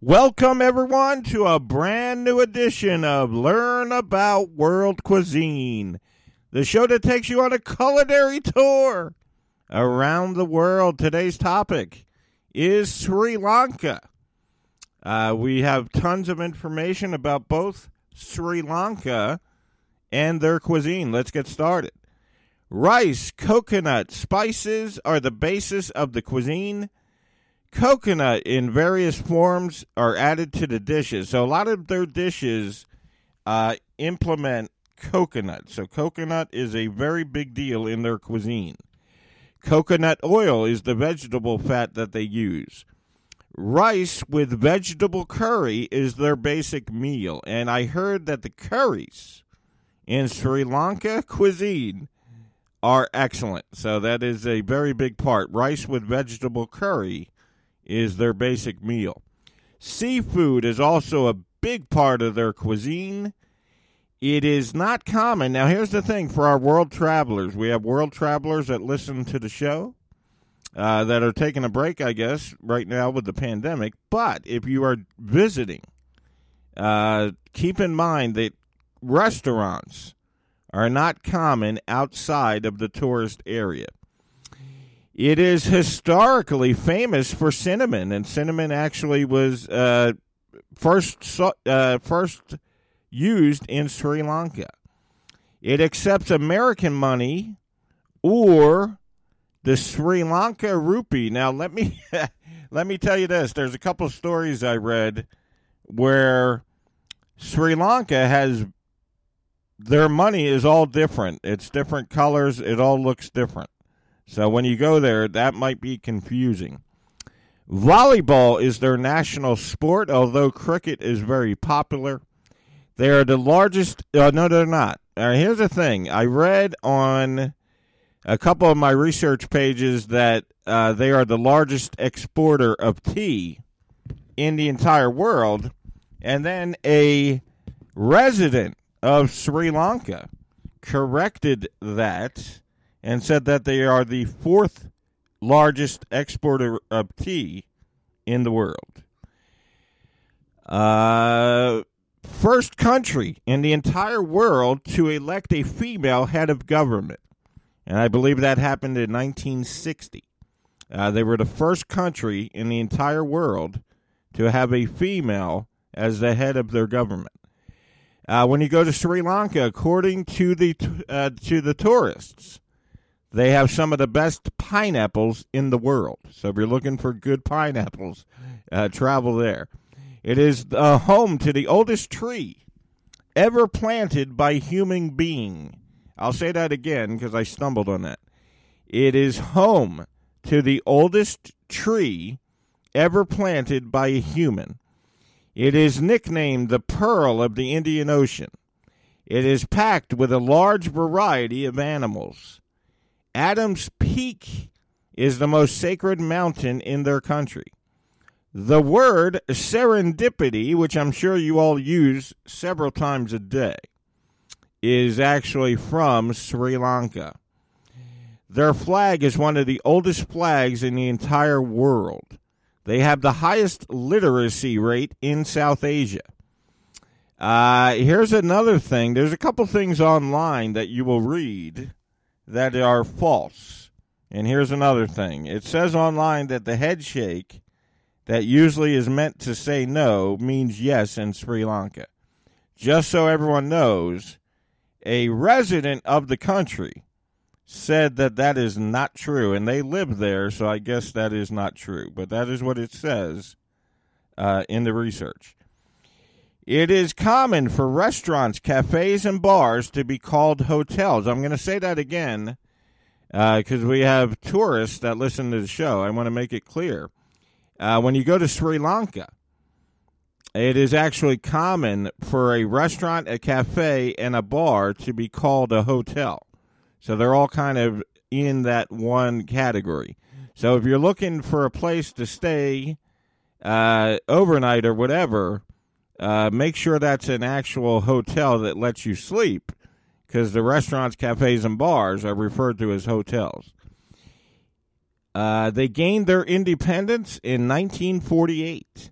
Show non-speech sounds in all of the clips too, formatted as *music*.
Welcome, everyone, to a brand new edition of Learn About World Cuisine, the show that takes you on a culinary tour around the world. Today's topic is Sri Lanka. Uh, we have tons of information about both Sri Lanka and their cuisine. Let's get started. Rice, coconut, spices are the basis of the cuisine coconut in various forms are added to the dishes. So a lot of their dishes uh, implement coconut. So coconut is a very big deal in their cuisine. Coconut oil is the vegetable fat that they use. Rice with vegetable curry is their basic meal. And I heard that the curries in Sri Lanka cuisine are excellent. So that is a very big part. Rice with vegetable curry is their basic meal. Seafood is also a big part of their cuisine. It is not common. Now, here's the thing for our world travelers we have world travelers that listen to the show. Uh, that are taking a break, I guess, right now with the pandemic. But if you are visiting, uh, keep in mind that restaurants are not common outside of the tourist area. It is historically famous for cinnamon, and cinnamon actually was uh, first uh, first used in Sri Lanka. It accepts American money or the Sri Lanka rupee. Now, let me *laughs* let me tell you this. There's a couple stories I read where Sri Lanka has their money is all different. It's different colors. It all looks different. So when you go there, that might be confusing. Volleyball is their national sport, although cricket is very popular. They are the largest. Uh, no, they're not. Here's the thing I read on a couple of my research pages that uh, they are the largest exporter of tea in the entire world. And then a resident of Sri Lanka corrected that and said that they are the fourth largest exporter of tea in the world. Uh, first country in the entire world to elect a female head of government. And I believe that happened in 1960. Uh, they were the first country in the entire world to have a female as the head of their government. Uh, when you go to Sri Lanka, according to the uh, to the tourists, they have some of the best pineapples in the world. So if you're looking for good pineapples, uh, travel there. It is the home to the oldest tree ever planted by human being. I'll say that again because I stumbled on that. It is home to the oldest tree ever planted by a human. It is nicknamed the Pearl of the Indian Ocean. It is packed with a large variety of animals. Adams Peak is the most sacred mountain in their country. The word serendipity, which I'm sure you all use several times a day, is actually from Sri Lanka. Their flag is one of the oldest flags in the entire world. They have the highest literacy rate in South Asia. Uh, here's another thing. There's a couple things online that you will read that are false. And here's another thing it says online that the head shake that usually is meant to say no means yes in Sri Lanka. Just so everyone knows, a resident of the country said that that is not true, and they live there, so I guess that is not true. But that is what it says uh, in the research. It is common for restaurants, cafes, and bars to be called hotels. I'm going to say that again because uh, we have tourists that listen to the show. I want to make it clear. Uh, when you go to Sri Lanka, it is actually common for a restaurant, a cafe, and a bar to be called a hotel. So they're all kind of in that one category. So if you're looking for a place to stay uh, overnight or whatever, uh, make sure that's an actual hotel that lets you sleep because the restaurants, cafes, and bars are referred to as hotels. Uh, they gained their independence in 1948.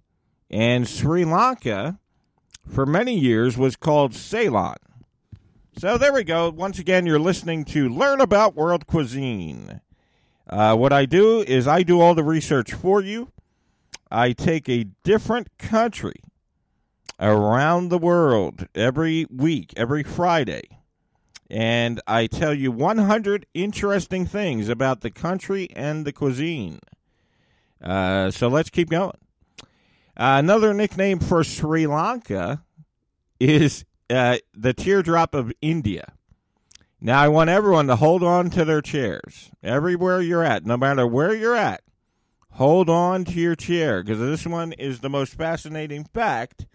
And Sri Lanka, for many years, was called Ceylon. So there we go. Once again, you're listening to Learn About World Cuisine. Uh, what I do is I do all the research for you. I take a different country around the world every week, every Friday, and I tell you 100 interesting things about the country and the cuisine. Uh, so let's keep going. Uh, another nickname for Sri Lanka is uh, the teardrop of India. Now, I want everyone to hold on to their chairs. Everywhere you're at, no matter where you're at, hold on to your chair because this one is the most fascinating fact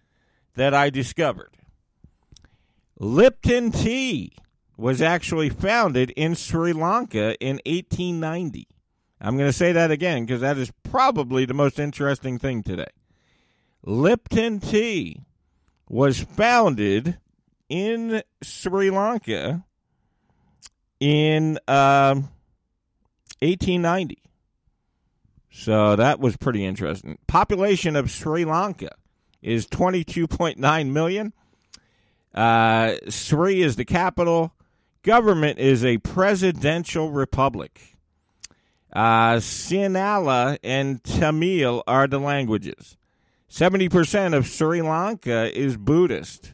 that I discovered. Lipton tea was actually founded in Sri Lanka in 1890. I'm going to say that again because that is probably the most interesting thing today. Lipton tea was founded in Sri Lanka in um, 1890. So that was pretty interesting. Population of Sri Lanka is 22.9 million. Uh, Sri is the capital. Government is a presidential republic. Uh, Sinhala and Tamil are the languages. 70% of Sri Lanka is Buddhist.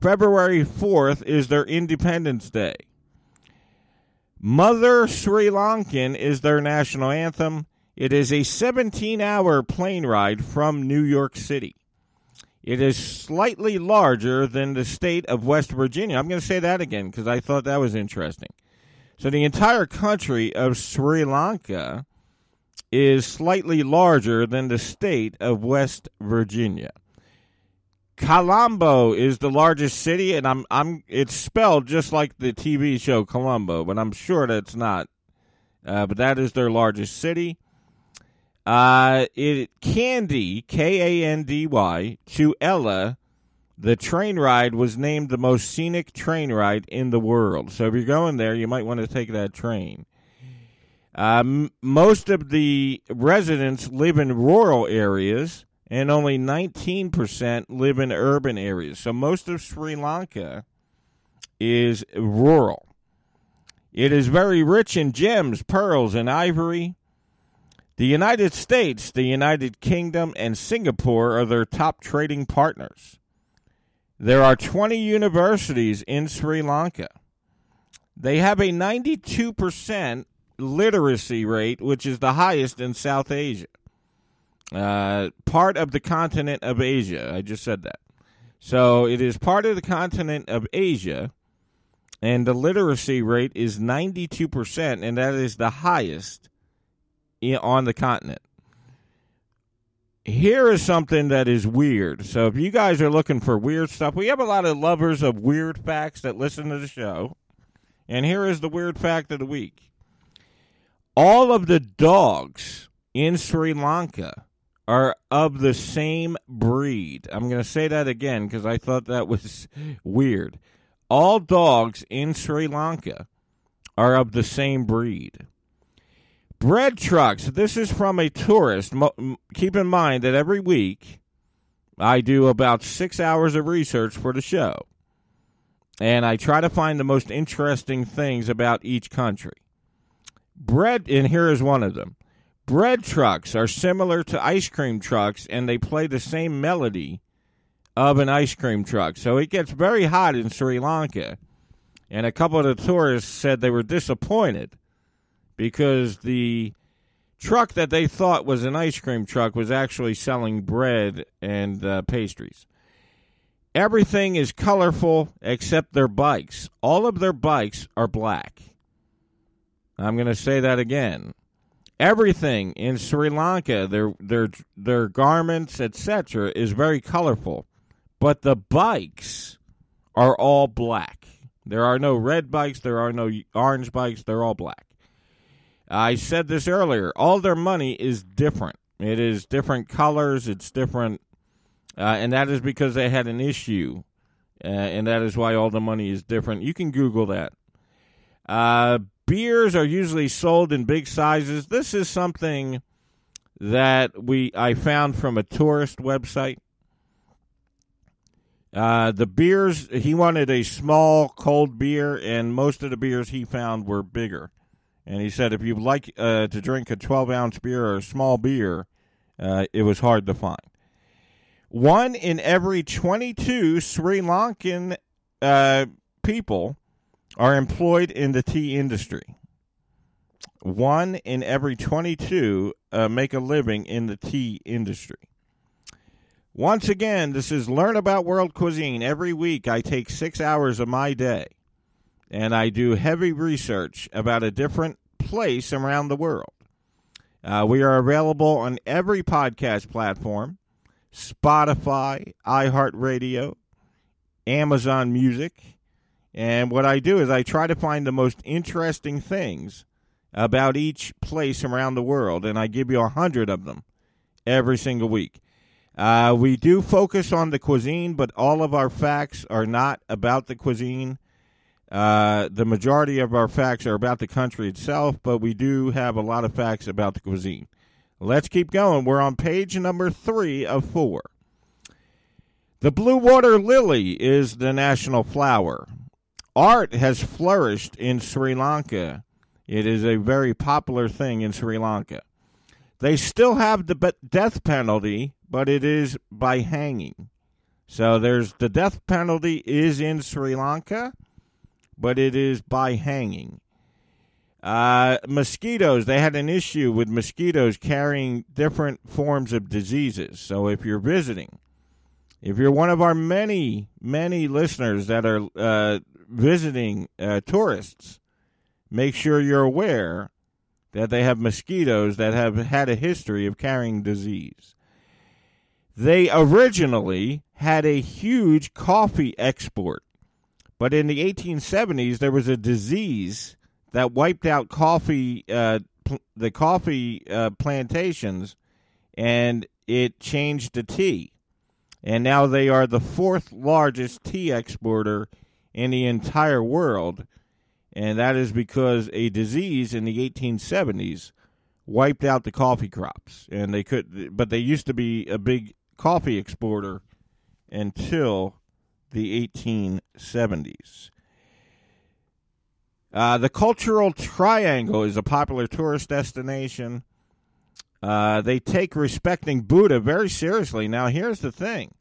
February 4th is their Independence Day. Mother Sri Lankan is their national anthem. It is a 17 hour plane ride from New York City. It is slightly larger than the state of West Virginia. I'm going to say that again because I thought that was interesting. So the entire country of Sri Lanka is slightly larger than the state of West Virginia. Colombo is the largest city, and I'm I'm it's spelled just like the TV show Columbo, but I'm sure that's not. Uh, but that is their largest city. Uh, it Kandy K A N D Y to Ella, the train ride was named the most scenic train ride in the world. So if you're going there, you might want to take that train. Um, most of the residents live in rural areas, and only 19% live in urban areas. So most of Sri Lanka is rural. It is very rich in gems, pearls, and ivory. The United States, the United Kingdom, and Singapore are their top trading partners. There are 20 universities in Sri Lanka. They have a 92% literacy rate, which is the highest in South Asia. Uh, part of the continent of Asia. I just said that. So it is part of the continent of Asia, and the literacy rate is 92%, and that is the highest on the continent. Here is something that is weird. So if you guys are looking for weird stuff, we have a lot of lovers of weird facts that listen to the show. And here is the weird fact of the week all of the dogs in Sri Lanka are of the same breed. I'm going to say that again because I thought that was *laughs* weird. All dogs in Sri Lanka are of the same breed. Bread trucks. This is from a tourist. Keep in mind that every week I do about six hours of research for the show. And I try to find the most interesting things about each country. Bread, and here is one of them. Bread trucks are similar to ice cream trucks, and they play the same melody of an ice cream truck. So it gets very hot in Sri Lanka. And a couple of the tourists said they were disappointed because the truck that they thought was an ice cream truck was actually selling bread and uh, pastries. Everything is colorful except their bikes. All of their bikes are black. I'm going to say that again. Everything in Sri Lanka, their their their garments, etc., is very colorful, but the bikes are all black. There are no red bikes. There are no orange bikes. They're all black. I said this earlier. All their money is different. It is different colors. It's different, uh, and that is because they had an issue, uh, and that is why all the money is different. You can Google that. Uh, beers are usually sold in big sizes. This is something that we I found from a tourist website. Uh, the beers he wanted a small cold beer, and most of the beers he found were bigger. And he said if you'd like uh, to drink a 12 ounce beer or a small beer, uh, it was hard to find. One in every 22 Sri Lankan uh, people are employed in the tea industry. One in every 22 uh, make a living in the tea industry. Once again, this is Learn About World Cuisine. Every week, I take six hours of my day and I do heavy research about a different place around the world. Uh, we are available on every podcast platform Spotify, iHeartRadio, Amazon Music. And what I do is I try to find the most interesting things about each place around the world, and I give you a hundred of them every single week. Uh, we do focus on the cuisine, but all of our facts are not about the cuisine. Uh, the majority of our facts are about the country itself, but we do have a lot of facts about the cuisine. Let's keep going. We're on page number three of four. The blue water lily is the national flower. Art has flourished in Sri Lanka. It is a very popular thing in Sri Lanka. They still have the death penalty, but it is by hanging. So there's the death penalty is in Sri Lanka, but it is by hanging. Uh, mosquitoes, they had an issue with mosquitoes carrying different forms of diseases. So if you're visiting, if you're one of our many, many listeners that are uh, visiting uh, tourists, make sure you're aware that they have mosquitoes that have had a history of carrying disease. They originally had a huge coffee export, but in the 1870s there was a disease that wiped out coffee, uh, pl- the coffee uh, plantations, and it changed to tea. And now they are the fourth largest tea exporter in the entire world and that is because a disease in the 1870s wiped out the coffee crops, and they could, but they used to be a big coffee exporter until the 1870s. Uh, the Cultural Triangle is a popular tourist destination. Uh, they take respecting Buddha very seriously. Now, here's the thing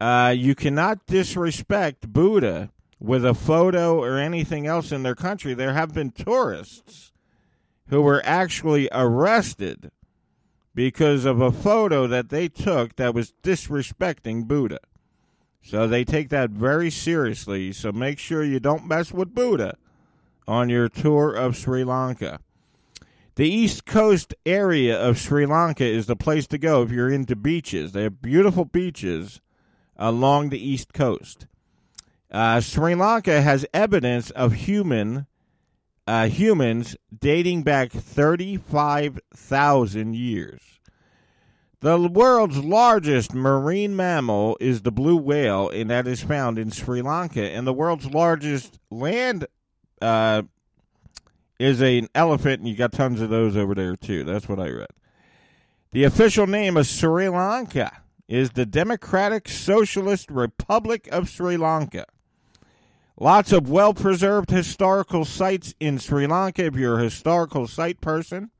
uh, you cannot disrespect Buddha with a photo or anything else in their country. There have been tourists who were actually arrested because of a photo that they took that was disrespecting Buddha. So they take that very seriously. So make sure you don't mess with Buddha on your tour of Sri Lanka. The East Coast area of Sri Lanka is the place to go if you're into beaches. They have beautiful beaches along the East Coast. Uh, Sri Lanka has evidence of human uh, humans dating back 35,000 years. The world's largest marine mammal is the blue whale, and that is found in Sri Lanka. And the world's largest land uh, is an elephant, and you got tons of those over there, too. That's what I read. The official name of Sri Lanka is the Democratic Socialist Republic of Sri Lanka. Lots of well preserved historical sites in Sri Lanka. If you're a historical site person,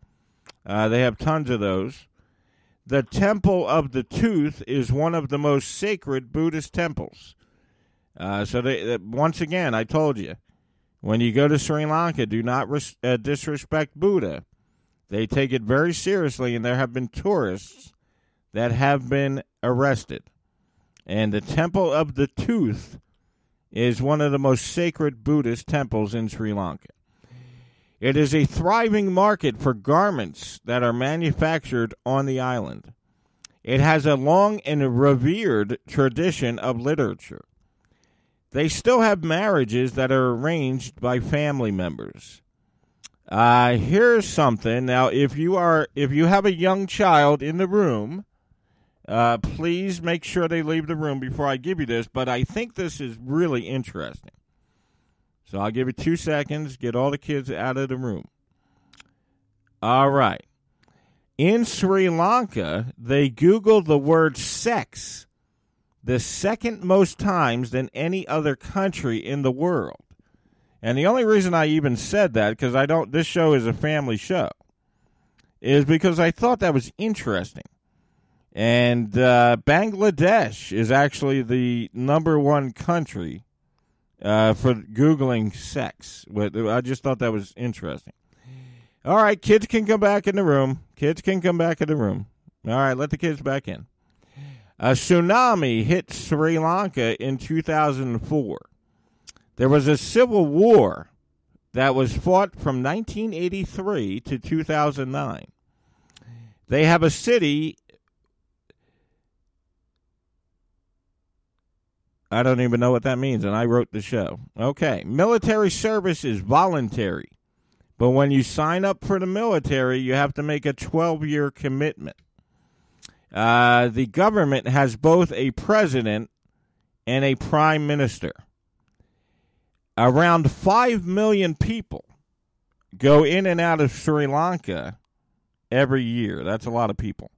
uh, they have tons of those. The Temple of the Tooth is one of the most sacred Buddhist temples. Uh, so, they, once again, I told you, when you go to Sri Lanka, do not res- uh, disrespect Buddha. They take it very seriously, and there have been tourists that have been arrested. And the Temple of the Tooth is one of the most sacred Buddhist temples in Sri Lanka. It is a thriving market for garments that are manufactured on the island. It has a long and revered tradition of literature. They still have marriages that are arranged by family members. Uh, here's something. Now, if you are if you have a young child in the room, uh, please make sure they leave the room before I give you this, but I think this is really interesting. So I'll give you two seconds, get all the kids out of the room. All right. In Sri Lanka, they Googled the word sex the second most times than any other country in the world. And the only reason I even said that, because I don't, this show is a family show, is because I thought that was interesting. And uh, Bangladesh is actually the number one country uh, for Googling sex. I just thought that was interesting. All right, kids can come back in the room. Kids can come back in the room. All right, let the kids back in. A tsunami hit Sri Lanka in 2004. There was a civil war that was fought from 1983 to 2009. They have a city. I don't even know what that means, and I wrote the show. Okay. Military service is voluntary, but when you sign up for the military, you have to make a 12 year commitment. Uh, the government has both a president and a prime minister around 5 million people go in and out of Sri Lanka every year. That's a lot of people.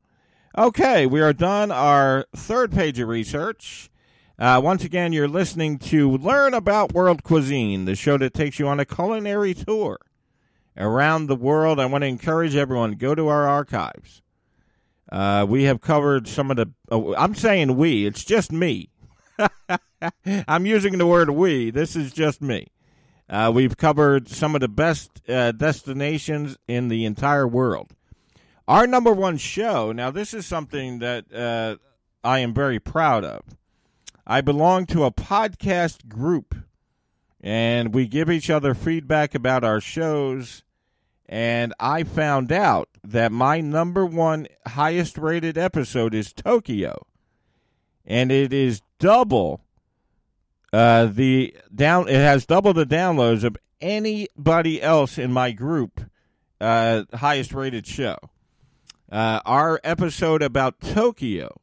Okay, we are done our third page of research. Uh, once again, you're listening to Learn About World Cuisine, the show that takes you on a culinary tour around the world. I want to encourage everyone go to our archives. Uh, we have covered some of the. Oh, I'm saying we. It's just me. *laughs* I'm using the word we. This is just me. Uh, we've covered some of the best uh, destinations in the entire world. Our number one show, now, this is something that uh, I am very proud of. I belong to a podcast group, and we give each other feedback about our shows. And I found out that my number one highest rated episode is Tokyo. And it is double uh, the down. It has double the downloads of anybody else in my group. Uh, highest rated show. Uh, our episode about Tokyo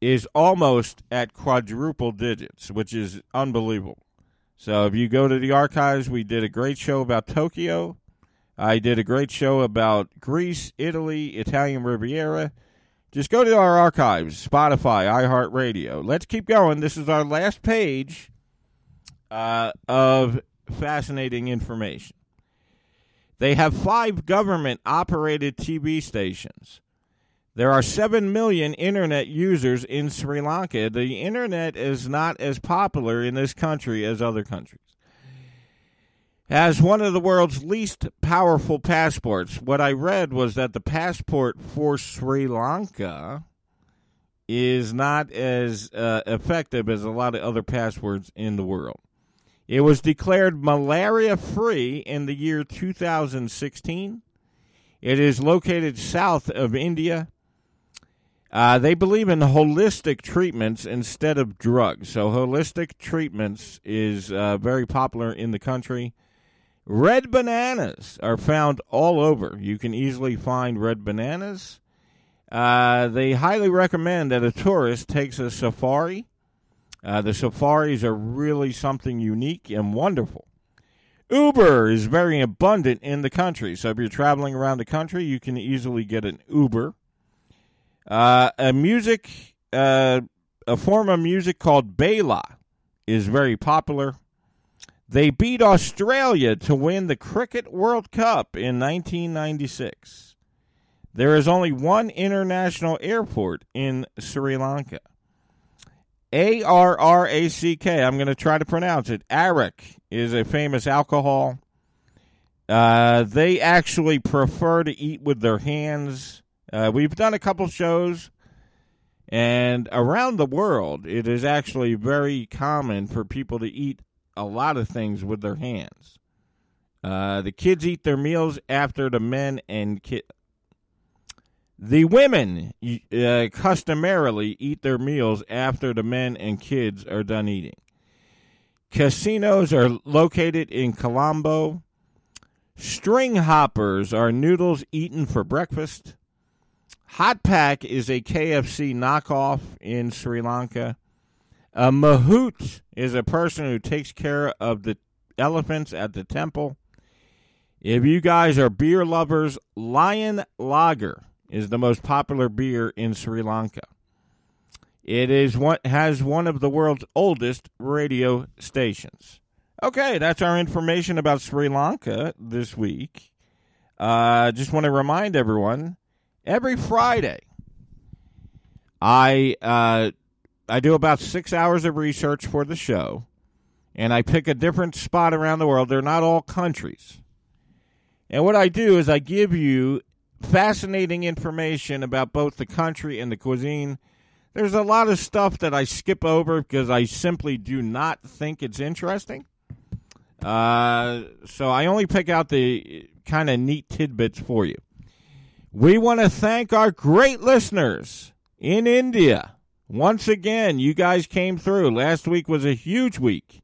is almost at quadruple digits, which is unbelievable. So if you go to the archives, we did a great show about Tokyo. I did a great show about Greece, Italy, Italian Riviera. Just go to our archives, Spotify, iHeartRadio. Let's keep going. This is our last page uh, of fascinating information. They have five government operated TV stations. There are 7 million internet users in Sri Lanka. The internet is not as popular in this country as other countries. As one of the world's least powerful passports, what I read was that the passport for Sri Lanka is not as uh, effective as a lot of other passports in the world. It was declared malaria free in the year 2016. It is located south of India. Uh, they believe in holistic treatments instead of drugs. So, holistic treatments is uh, very popular in the country. Red bananas are found all over. You can easily find red bananas. Uh, they highly recommend that a tourist takes a safari. Uh, the safaris are really something unique and wonderful. Uber is very abundant in the country. So if you're traveling around the country, you can easily get an Uber. Uh, a music, uh, a form of music called Baila is very popular. They beat Australia to win the Cricket World Cup in 1996. There is only one international airport in Sri Lanka. A R R A C K. I'm going to try to pronounce it. Arrack is a famous alcohol. Uh, they actually prefer to eat with their hands. Uh, we've done a couple shows, and around the world, it is actually very common for people to eat a lot of things with their hands. Uh, the kids eat their meals after the men and kid. The women uh, customarily eat their meals after the men and kids are done eating. Casinos are located in Colombo. String hoppers are noodles eaten for breakfast. Hot Pack is a KFC knockoff in Sri Lanka. A mahout is a person who takes care of the elephants at the temple. If you guys are beer lovers, Lion Lager is the most popular beer in Sri Lanka. It is what has one of the world's oldest radio stations. Okay, that's our information about Sri Lanka this week. Uh, just want to remind everyone every Friday, I uh, I do about six hours of research for the show, and I pick a different spot around the world. They're not all countries. And what I do is I give you fascinating information about both the country and the cuisine. There's a lot of stuff that I skip over because I simply do not think it's interesting. Uh, so I only pick out the kind of neat tidbits for you. We want to thank our great listeners in India. Once again, you guys came through. Last week was a huge week.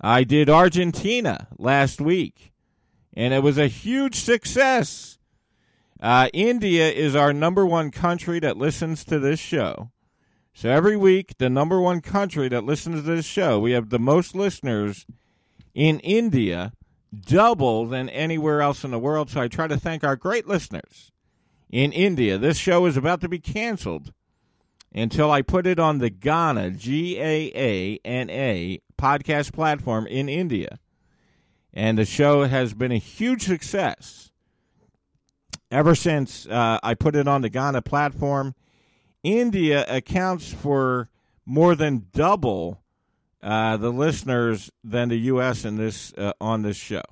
I did Argentina last week, and it was a huge success. Uh, India is our number one country that listens to this show. So every week, the number one country that listens to this show, we have the most listeners in India, double than anywhere else in the world. So I try to thank our great listeners in India. This show is about to be canceled until I put it on the Gaana, G A A N A, podcast platform in India. And the show has been a huge success ever since uh, I put it on the Gaana platform. India accounts for more than double uh, the listeners than the U.S. in this uh, on this show.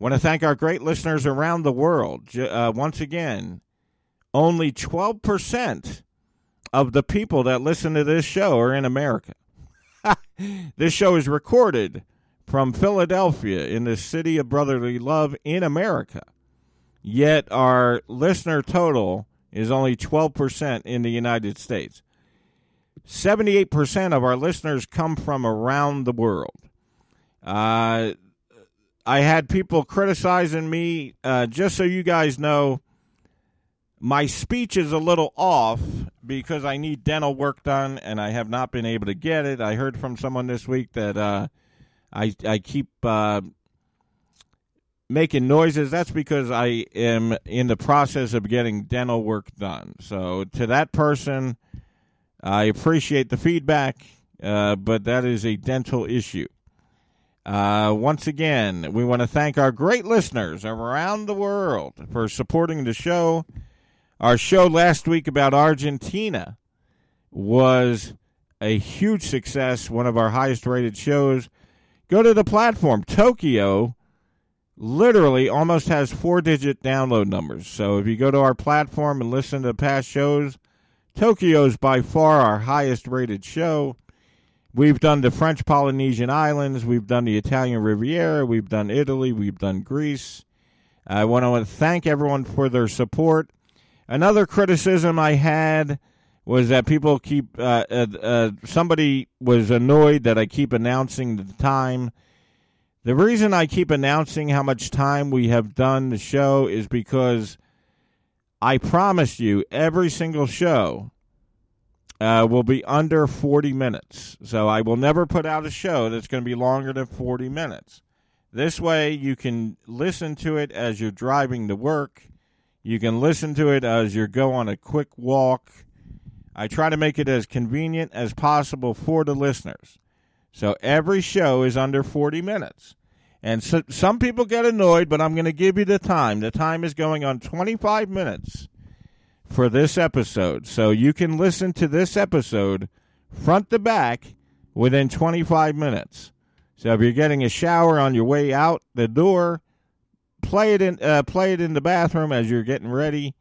Want to thank our great listeners around the world. Uh, once again, only twelve percent of the people that listen to this show are in America. *laughs* this show is recorded from Philadelphia in the city of brotherly love in America. Yet our listener total is only 12% in the United States. 78% of our listeners come from around the world. Uh, I had people criticizing me. Uh, just so you guys know, my speech is a little off because I need dental work done and I have not been able to get it. I heard from someone this week that uh, I I keep uh, making noises. That's because I am in the process of getting dental work done. So to that person, I appreciate the feedback, uh, but that is a dental issue. Uh, once again, we want to thank our great listeners around the world for supporting the show our show last week about Argentina was a huge success, one of our highest rated shows. Go to the platform. Tokyo literally almost has four digit download numbers. So if you go to our platform and listen to past shows, Tokyo is by far our highest rated show. We've done the French Polynesian Islands, we've done the Italian Riviera, we've done Italy, we've done Greece. I want to thank everyone for their support. Another criticism I had was that people keep uh, uh, uh, somebody was annoyed that I keep announcing the time. The reason I keep announcing how much time we have done the show is because I promise you every single show uh, will be under 40 minutes. So I will never put out a show that's going to be longer than 40 minutes. This way you can listen to it as you're driving to work you can listen to it as you go on a quick walk. I try to make it as convenient as possible for the listeners. So every show is under 40 minutes. And so, some people get annoyed, but I'm going to give you the time. The time is going on 25 minutes for this episode. So you can listen to this episode front to back within 25 minutes. So if you're getting a shower on your way out the door, play it in uh, play it in the bathroom as you're getting ready.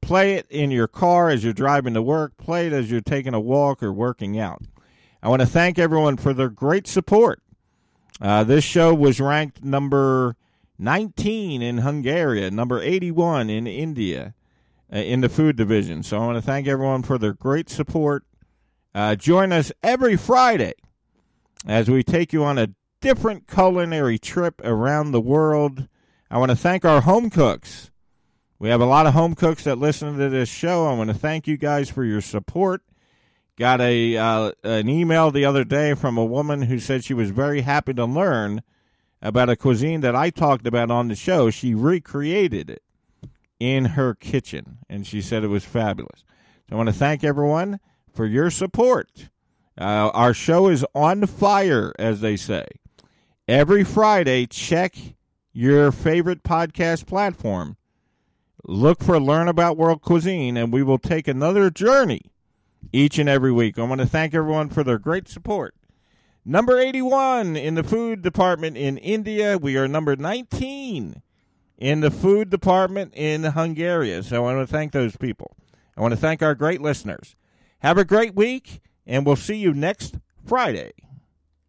Play it in your car as you're driving to work. Play it as you're taking a walk or working out. I want to thank everyone for their great support. Uh, this show was ranked number 19 in Hungary, number 81 in India uh, in the food division. So I want to thank everyone for their great support. Uh, join us every Friday as we take you on a different culinary trip around the world. I want to thank our home cooks. We have a lot of home cooks that listen to this show. I want to thank you guys for your support. Got a uh, an email the other day from a woman who said she was very happy to learn about a cuisine that I talked about on the show. She recreated it in her kitchen, and she said it was fabulous. So I want to thank everyone for your support. Uh, our show is on fire, as they say. Every Friday, check your favorite podcast platform. Look for Learn About World Cuisine, and we will take another journey each and every week. I want to thank everyone for their great support. Number 81 in the food department in India. We are number 19 in the food department in Hungary. So I want to thank those people. I want to thank our great listeners. Have a great week, and we'll see you next Friday.